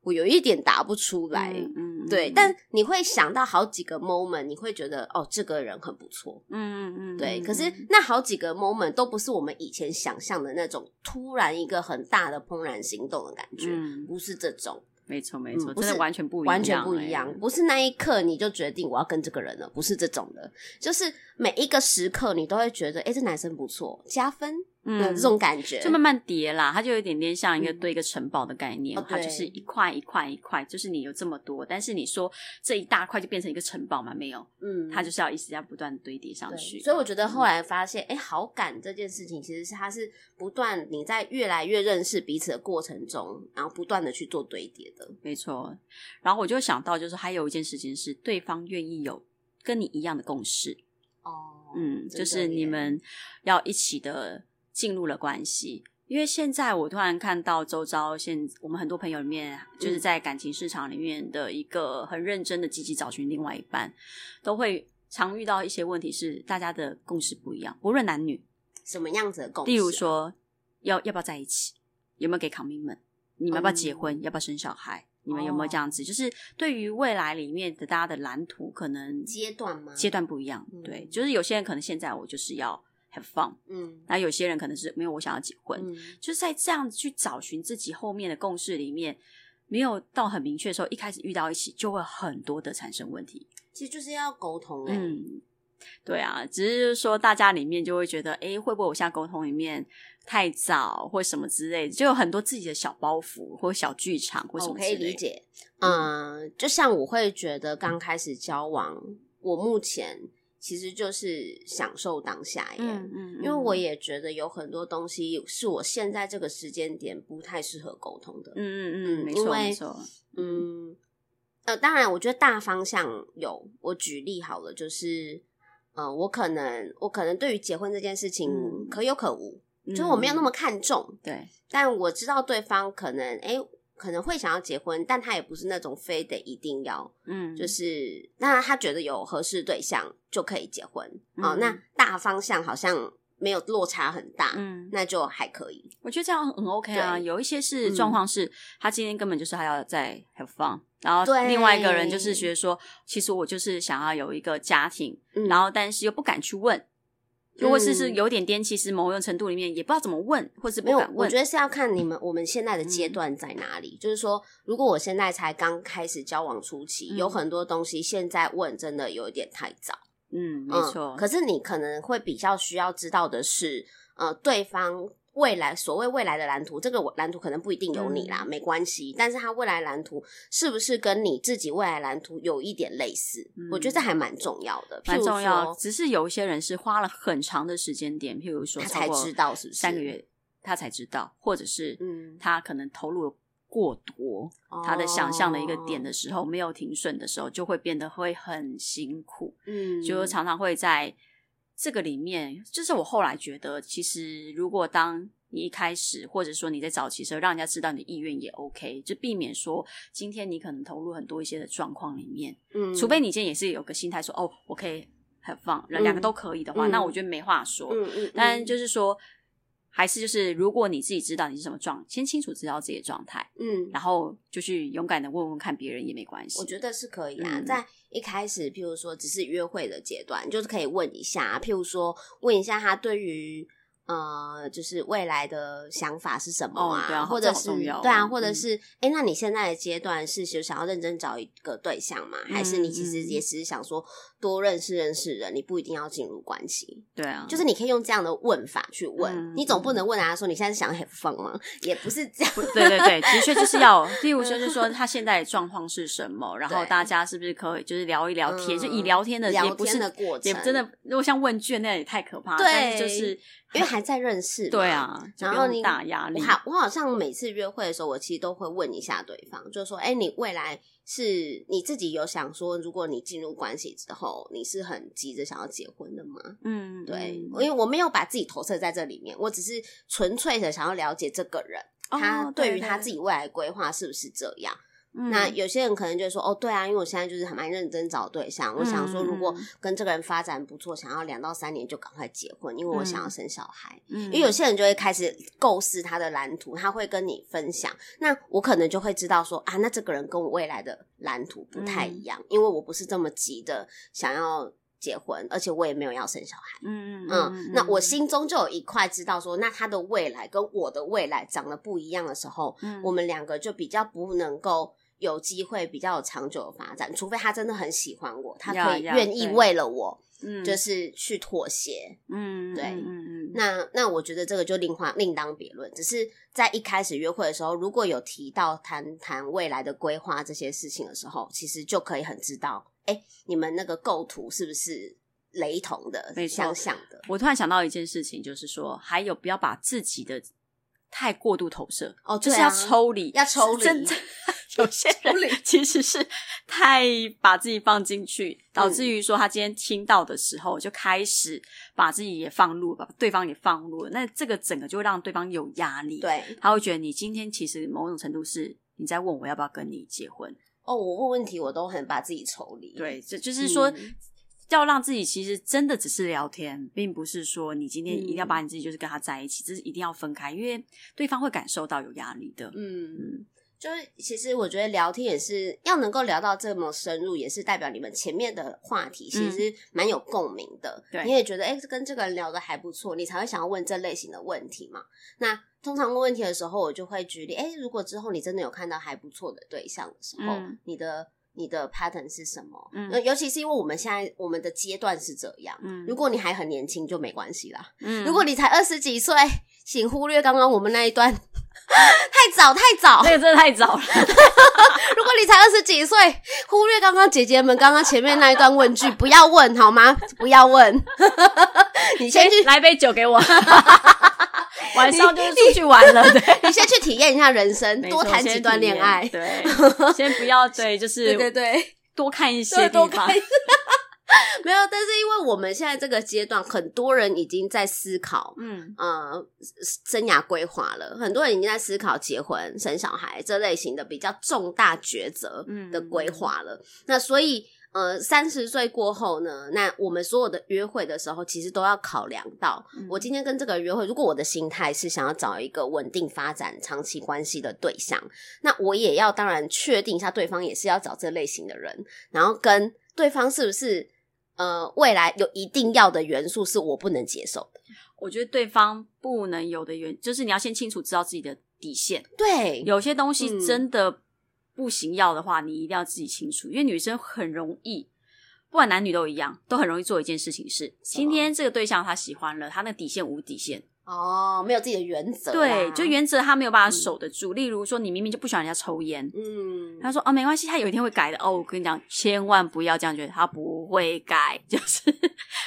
我有一点答不出来，嗯，嗯对，嗯、但你会想到好几个 moment，你会觉得哦，这个人很不错，嗯嗯嗯，对。可是那好几个 moment 都不是我们以前想象的那种突然一个很大的怦然心动的感觉，嗯、不是这种。没错没错，不是完全不一样，完全不一样，不是那一刻你就决定我要跟这个人了，不是这种的，就是每一个时刻你都会觉得，哎，这男生不错，加分。嗯，这种感觉就慢慢叠啦，它就有一点点像一个堆一个城堡的概念，嗯、它就是一块一块一块，就是你有这么多，但是你说这一大块就变成一个城堡嘛？没有，嗯，它就是要一直在不断堆叠上去。所以我觉得后来发现，哎、嗯，好感这件事情其实是它是不断你在越来越认识彼此的过程中，然后不断的去做堆叠的，没错。然后我就想到，就是还有一件事情是，对方愿意有跟你一样的共识哦，嗯，就是你们要一起的。进入了关系，因为现在我突然看到周遭现我们很多朋友里面，就是在感情市场里面的一个很认真的积极找寻另外一半，都会常遇到一些问题，是大家的共识不一样，不论男女，什么样子的共识？例如说，要要不要在一起，有没有给 commitment，你们要不要结婚，嗯、要不要生小孩，你们有没有这样子？哦、就是对于未来里面的大家的蓝图，可能阶段吗？阶段不一样，嗯、对，就是有些人可能现在我就是要。Have fun，嗯，那有些人可能是没有我想要结婚，嗯，就是在这样子去找寻自己后面的共识里面，没有到很明确的时候，一开始遇到一起就会很多的产生问题。其实就是要沟通，欸，嗯，对啊，只是说大家里面就会觉得，哎，会不会我现在沟通里面太早或什么之类的，就有很多自己的小包袱或小剧场或什么之类的。我可以理解，嗯，嗯，就像我会觉得刚开始交往，我目前。其实就是享受当下耶，嗯嗯，因为我也觉得有很多东西是我现在这个时间点不太适合沟通的，嗯嗯嗯，没错没错，嗯，呃，当然，我觉得大方向有，我举例好了，就是，呃，我可能我可能对于结婚这件事情可有可无，就是我没有那么看重，对，但我知道对方可能，诶可能会想要结婚，但他也不是那种非得一定要，嗯，就是那他觉得有合适对象就可以结婚，嗯、哦，那大方向好像没有落差很大，嗯，那就还可以。我觉得这样很 OK 啊。有一些是状况是，他今天根本就是还要在 have fun，嗯、然后另外一个人就是觉得说，其实我就是想要有一个家庭，嗯、然后但是又不敢去问。如果是是有点颠，其实某种程度里面也不知道怎么问，或是不敢问。我觉得是要看你们我们现在的阶段在哪里。嗯、就是说，如果我现在才刚开始交往初期，嗯、有很多东西现在问真的有一点太早。嗯，没错、嗯。可是你可能会比较需要知道的是，呃，对方。未来所谓未来的蓝图，这个蓝图可能不一定有你啦，嗯、没关系。但是他未来蓝图是不是跟你自己未来蓝图有一点类似？嗯、我觉得这还蛮重要的，蛮重要。只是有一些人是花了很长的时间点，譬如说他才知道是不是三个月他才知道，或者是嗯他可能投入过多，哦他的想象的一个点的时候，没有停损的时候，就会变得会很辛苦，嗯，就常常会在这个里面。就是我后来觉得，其实如果当你一开始，或者说你在早期的时候，让人家知道你的意愿也 OK，就避免说今天你可能投入很多一些的状况里面，嗯，除非你今天也是有个心态说，哦，我可以 have fun，两个都可以的话，嗯那我觉得没话说。嗯嗯，但就是说，还是就是，如果你自己知道你是什么状，先清楚知道自己的状态，嗯，然后就去勇敢的问问看别人也没关系。我觉得是可以啊，嗯在一开始，譬如说只是约会的阶段，就是可以问一下，譬如说问一下他对于。呃，就是未来的想法是什么啊？哦、对啊或者是对啊，或者是哎、嗯，那你现在的阶段是就想要认真找一个对象吗？嗯、还是你其实也只是想说多认识认识人，你不一定要进入关系？对啊，就是你可以用这样的问法去问，嗯、你总不能问他说你现在是想 have fun 吗？也不是这样。对对对，的确就是要，例如说，就是说 他现在的状况是什么，然后大家是不是可以就是聊一聊天，嗯、就以聊天的聊天的过程，也真的如果像问卷那样也太可怕了，对，但是就是。因为还在认识，对啊，然后你大压力。我好，我好像每次约会的时候，我其实都会问一下对方，就是说，哎，你未来是你自己有想说，如果你进入关系之后，你是很急着想要结婚的吗？嗯，对，因为我没有把自己投射在这里面，我只是纯粹的想要了解这个人，哦、他对于他自己未来规划是不是这样。嗯、那有些人可能就会说，哦，对啊，因为我现在就是很蛮认真找对象，嗯、我想说，如果跟这个人发展不错，想要两到三年就赶快结婚，因为我想要生小孩。嗯，因为有些人就会开始构思他的蓝图，他会跟你分享。那我可能就会知道说，啊，那这个人跟我未来的蓝图不太一样，嗯、因为我不是这么急的想要结婚，而且我也没有要生小孩。嗯嗯嗯，那我心中就有一块知道说，那他的未来跟我的未来长得不一样的时候，嗯、我们两个就比较不能够。有机会比较有长久的发展，除非他真的很喜欢我，他可以愿意为了我，嗯，就是去妥协，嗯，对，嗯嗯。那那我觉得这个就另话另当别论。只是在一开始约会的时候，如果有提到谈谈未来的规划这些事情的时候，其实就可以很知道，哎，你们那个构图是不是雷同的，相像的。我突然想到一件事情，就是说，还有不要把自己的太过度投射，哦，就是要抽离，要抽离。真的有些 人其实是太把自己放进去，导致于说他今天听到的时候就开始把自己也放入，把对方也放入了。那这个整个就会让对方有压力，对，他会觉得你今天其实某种程度是你在问我要不要跟你结婚。哦，我问问题我都很把自己抽离，对，就就是说、嗯、要让自己其实真的只是聊天，并不是说你今天一定要把你自己就是跟他在一起，这、嗯、是一定要分开，因为对方会感受到有压力的，嗯。嗯就是，其实我觉得聊天也是要能够聊到这么深入，也是代表你们前面的话题其实蛮有共鸣的。对、嗯，你也觉得哎，跟这个人聊的还不错，你才会想要问这类型的问题嘛。那通常问问题的时候，我就会举例，哎，如果之后你真的有看到还不错的对象的时候，嗯、你的你的 pattern 是什么？嗯，尤其是因为我们现在我们的阶段是这样。嗯，如果你还很年轻就没关系啦。嗯，如果你才二十几岁，请忽略刚刚我们那一段。太早太早，那个真的太早了。如果你才二十几岁，忽略刚刚姐姐们刚刚前面那一段问句，不要问好吗？不要问。你先去来杯酒给我。晚上就是出去玩了，对。你先去体验一下人生，多谈几段恋爱。对，先不要对，就是对对对，多看一些地方。没有，但是因为我们现在这个阶段，很多人已经在思考，嗯呃，生涯规划了。很多人已经在思考结婚、生小孩这类型的比较重大抉择的规划了。嗯、那所以，呃，三十岁过后呢，那我们所有的约会的时候，其实都要考量到，嗯、我今天跟这个人约会，如果我的心态是想要找一个稳定发展、长期关系的对象，那我也要当然确定一下，对方也是要找这类型的人，然后跟对方是不是。呃，未来有一定要的元素是我不能接受的。我觉得对方不能有的原，就是你要先清楚知道自己的底线。对，有些东西真的不行要的话，嗯、你一定要自己清楚。因为女生很容易，不管男女都一样，都很容易做一件事情是：今天这个对象他喜欢了，他那底线无底线。哦，没有自己的原则，对，就原则他没有办法守得住。嗯、例如说，你明明就不喜欢人家抽烟，嗯，他说哦，没关系，他有一天会改的。哦，我跟你讲，千万不要这样觉得，他不会改。就是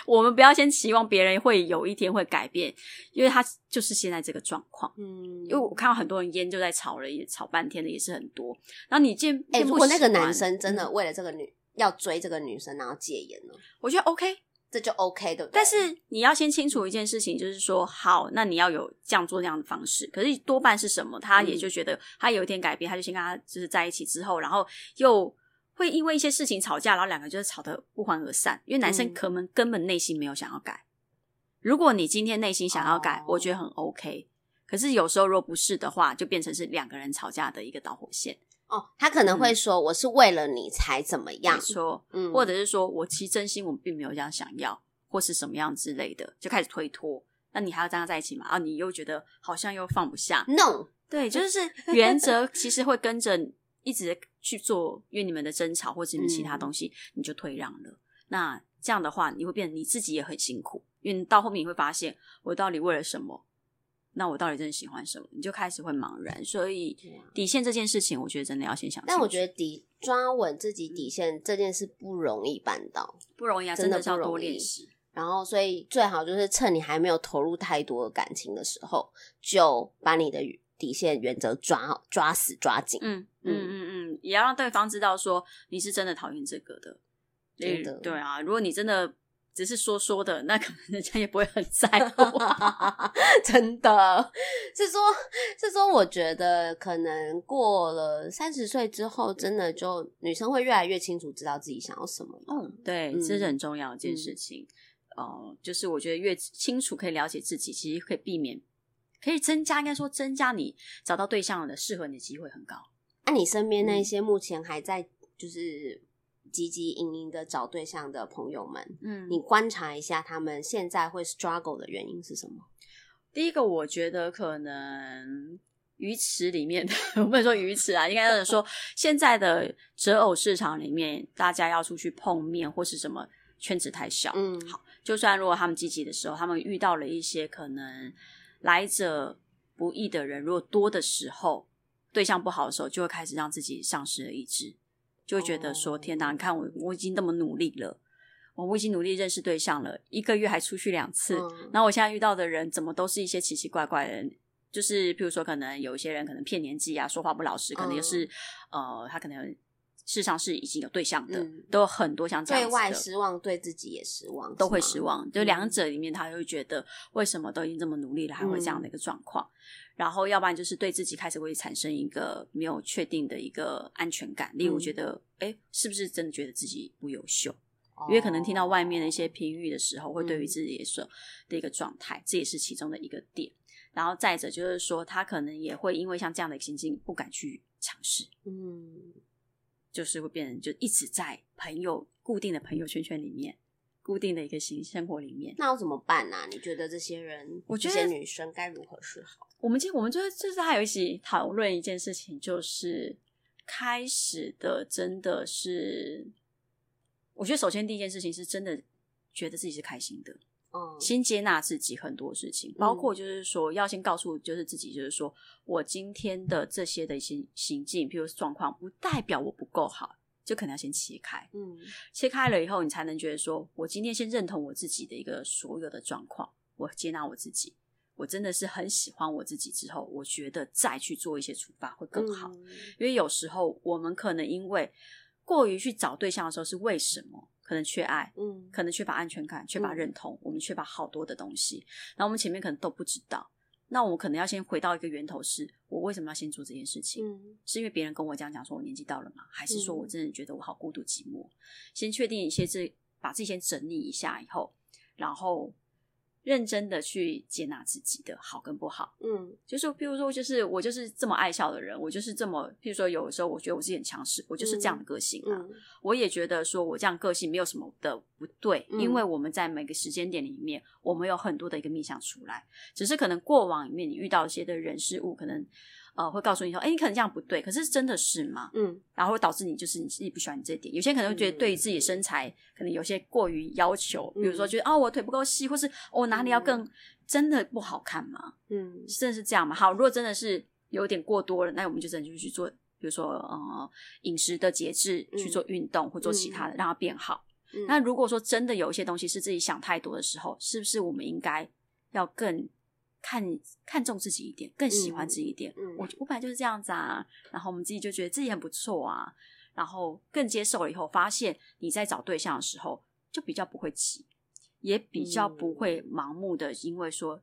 我们不要先期望别人会有一天会改变，因为他就是现在这个状况。嗯，因为我看到很多人烟就在吵了，也吵半天的也是很多。然后你见，哎、欸，如果那个男生真的为了这个女、嗯、要追这个女生，然后戒烟呢？我觉得 OK。这就 OK 的，但是你要先清楚一件事情，就是说，好，那你要有这样做那样的方式。可是多半是什么？他也就觉得他有一点改变，他就先跟他就是在一起之后，然后又会因为一些事情吵架，然后两个就是吵得不欢而散。因为男生可能根本内心没有想要改。如果你今天内心想要改，我觉得很 OK。可是有时候若不是的话，就变成是两个人吵架的一个导火线。哦，他可能会说：“我是为了你才怎么样？”说，嗯，或者是说我其实真心我并没有这样想要，或是什么样之类的，就开始推脱。那你还要跟他在一起吗？啊，你又觉得好像又放不下。No，对，就 是原则其实会跟着一直去做，因为你们的争吵或者你们其他东西，嗯、你就退让了。那这样的话，你会变，你自己也很辛苦，因为到后面你会发现，我到底为了什么？那我到底真的喜欢什么？你就开始会茫然，所以底线这件事情，我觉得真的要先想。但我觉得底抓稳自己底线这件事不容易办到，不容易啊，真的是要多练习。然后，所以最好就是趁你还没有投入太多的感情的时候，就把你的底线原则抓好、抓死、抓紧。嗯嗯嗯嗯，也要让对方知道说你是真的讨厌这个的。对的，对啊，如果你真的。只是说说的，那可能人家也不会很在乎。真的是说，是说，我觉得可能过了三十岁之后，真的就女生会越来越清楚知道自己想要什么。嗯，对，这是很重要的一件事情。哦、嗯呃，就是我觉得越清楚可以了解自己，其实可以避免，可以增加，应该说增加你找到对象的适合你的机会很高。那、啊、你身边那些目前还在就是。汲汲营营的找对象的朋友们，嗯，你观察一下他们现在会 struggle 的原因是什么？第一个，我觉得可能鱼池里面，我不能说鱼池啊，应该是说 现在的择偶市场里面，大家要出去碰面或是什么圈子太小。嗯，好，就算如果他们积极的时候，他们遇到了一些可能来者不易的人，如果多的时候，对象不好的时候，就会开始让自己丧失了意志。就会觉得说：“天哪！你看我，我已经那么努力了，我我已经努力认识对象了，一个月还出去两次。嗯、然后我现在遇到的人，怎么都是一些奇奇怪怪的人？就是譬如说，可能有一些人可能骗年纪啊，说话不老实，可能也是、嗯、呃，他可能事实上是已经有对象的，嗯、都有很多像这样子的。对外失望，对自己也失望，都会失望。就两者里面，他会觉得为什么都已经这么努力了，还会这样的一个状况。嗯”然后，要不然就是对自己开始会产生一个没有确定的一个安全感，例如觉得，哎、嗯，是不是真的觉得自己不优秀？哦、因为可能听到外面的一些评语的时候，会对于自己的说的一个状态，嗯、这也是其中的一个点。然后再者就是说，他可能也会因为像这样的情境，不敢去尝试，嗯，就是会变成就一直在朋友固定的朋友圈圈里面。固定的一个新生活里面，那要怎么办呢、啊？你觉得这些人，我觉得这些女生该如何是好？我们今我们就是就是还有一起讨论一件事情，就是开始的真的是，我觉得首先第一件事情是真的觉得自己是开心的，嗯，先接纳自己很多事情，包括就是说要先告诉就是自己，就是说我今天的这些的一些行径，譬如状况，不代表我不够好。就可能要先切开，嗯，切开了以后，你才能觉得说，我今天先认同我自己的一个所有的状况，我接纳我自己，我真的是很喜欢我自己之后，我觉得再去做一些处罚会更好，嗯，因为有时候我们可能因为过于去找对象的时候是为什么？可能缺爱，嗯，可能缺乏安全感，缺乏认同，嗯，我们缺乏好多的东西，然后我们前面可能都不知道。那我们可能要先回到一个源头是，是我为什么要先做这件事情？嗯，是因为别人跟我这样讲，说我年纪到了吗？还是说我真的觉得我好孤独寂寞？嗯，先确定一些，这把自己先整理一下以后，然后。认真的去接纳自己的好跟不好，嗯，就是譬如说，就是我就是这么爱笑的人，我就是这么，譬如说，有的时候我觉得我自己很强势，我就是这样的个性啊。嗯。嗯、我也觉得说我这样个性没有什么的不对，嗯、因为我们在每个时间点里面，我们有很多的一个面向出来，只是可能过往里面你遇到一些的人事物，可能呃，会告诉你说，哎，你可能这样不对，可是真的是吗？嗯，然后会导致你就是你自己不喜欢你这点。有些人可能会觉得对于自己身材、嗯、可能有些过于要求，比如说觉得、嗯、哦，我腿不够细，或是我、哦、哪里要更、嗯、真的不好看吗？嗯，真的是这样吗？好，如果真的是有点过多了，那我们就真的就去做，比如说呃饮食的节制，去做运动、嗯、或做其他的，让它变好。嗯、那如果说真的有一些东西是自己想太多的时候，是不是我们应该要更？看看重自己一点，更喜欢自己一点。嗯，我我本来就是这样子啊。然后我们自己就觉得自己很不错啊。然后更接受了以后，发现你在找对象的时候就比较不会急，也比较不会盲目的，因为说，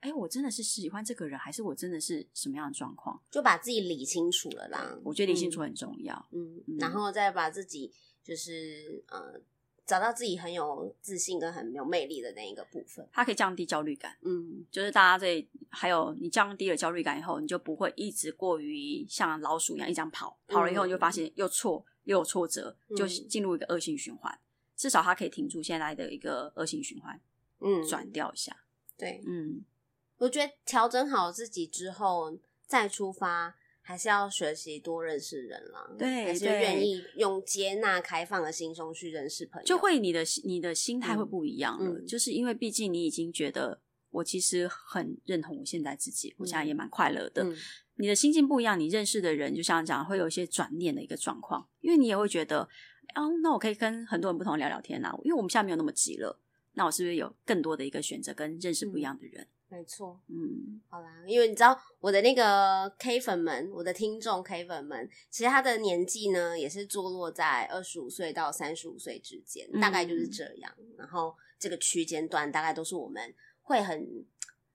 哎、嗯，我真的是喜欢这个人，还是我真的是什么样的状况？就把自己理清楚了啦。我觉得理清楚很重要。嗯，嗯，然后再把自己就是呃。找到自己很有自信跟很有魅力的那一个部分，它可以降低焦虑感。嗯，就是大家在还有你降低了焦虑感以后，你就不会一直过于像老鼠一样一直跑，跑了以后你就发现又错又有挫折，就进入一个恶性循环。至少它可以停住现在的一个恶性循环，嗯，转掉一下。对，嗯，我觉得调整好自己之后再出发。还是要学习多认识人啦，对，还是愿意用接纳、开放的心胸去认识朋友，就会你的你的心态会不一样了。嗯，就是因为毕竟你已经觉得我其实很认同我现在自己，嗯，我现在也蛮快乐的。嗯，你的心境不一样，你认识的人就像讲会有一些转念的一个状况，因为你也会觉得，哦，那我可以跟很多人不同聊聊天啊，因为我们现在没有那么急了，那我是不是有更多的一个选择跟认识不一样的人？嗯没错，嗯，好啦，因为你知道我的那个 K 粉们，我的听众 K 粉们，其实他的年纪呢也是坐落在二十五岁到三十五岁之间，大概就是这样。嗯、然后这个区间段大概都是我们会很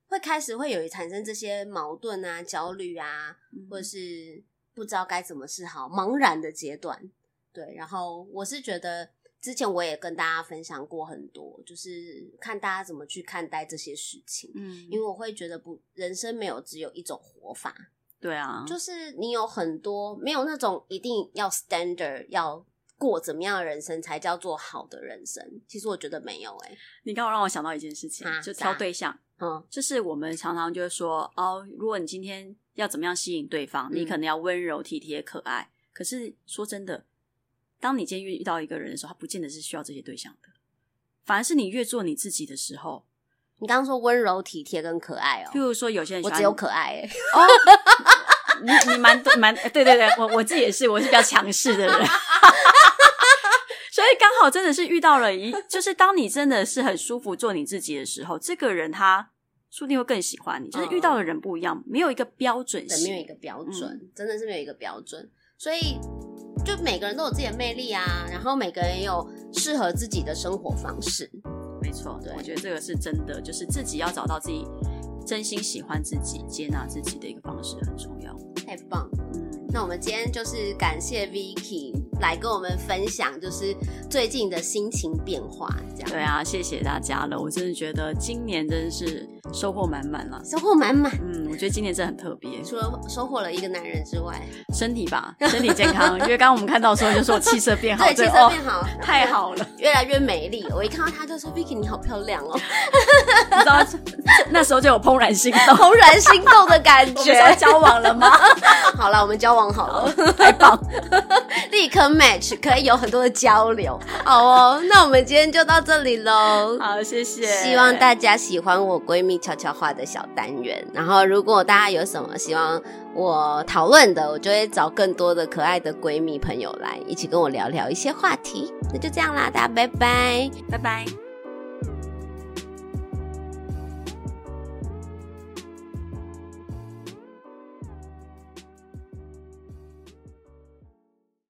会开始会有产生这些矛盾啊、焦虑啊，嗯、或者是不知道该怎么是好、茫然的阶段。对，然后我是觉得。之前我也跟大家分享过很多，就是看大家怎么去看待这些事情。嗯，因为我会觉得不，人生没有只有一种活法。对啊，就是你有很多没有那种一定要 standard 要过怎么样的人生才叫做好的人生。其实我觉得没有诶、欸、你刚好让我想到一件事情，啊、就挑对象。嗯，就是我们常常就是说，哦，如果你今天要怎么样吸引对方，嗯、你可能要温柔体贴可爱。可是说真的。当你今天遇到一个人的时候，他不见得是需要这些对象的，反而是你越做你自己的时候。你刚刚说温柔体贴跟可爱哦，譬如说有些人我只有可爱哦，你你蛮蛮对对对，我我自己也是，我是比较强势的人，所以刚好真的是遇到了一，就是当你真的是很舒服做你自己的时候，这个人他注定会更喜欢你。就是遇到的人不一样，没有一个标准性，没有一个标准，嗯、真的是没有一个标准，所以。就每个人都有自己的魅力啊，然后每个人也有适合自己的生活方式。没错，对，我觉得这个是真的，就是自己要找到自己真心喜欢自己、接纳自己的一个方式很重要。太棒，嗯，那我们今天就是感谢 Vicky 来跟我们分享，就是最近的心情变化，这样。对啊，谢谢大家了，我真的觉得今年真的是。收获满满了，收获满满。嗯，我觉得今年真的很特别，除了收获了一个男人之外，身体吧，身体健康。因为刚刚我们看到的时候，就说我气色变好，对，气色变好，太好了，越来越美丽。我一看到他就说：“Vicky，你好漂亮哦。”你知道那时候就有怦然心动，怦然心动的感觉。要交往了吗？好了，我们交往好了，太棒，立刻 match，可以有很多的交流。好哦，那我们今天就到这里喽。好，谢谢。希望大家喜欢我闺蜜悄悄话的小单元，然后如果大家有什么希望我讨论的，我就会找更多的可爱的闺蜜朋友来一起跟我聊聊一些话题。那就这样啦，大家拜拜，拜拜。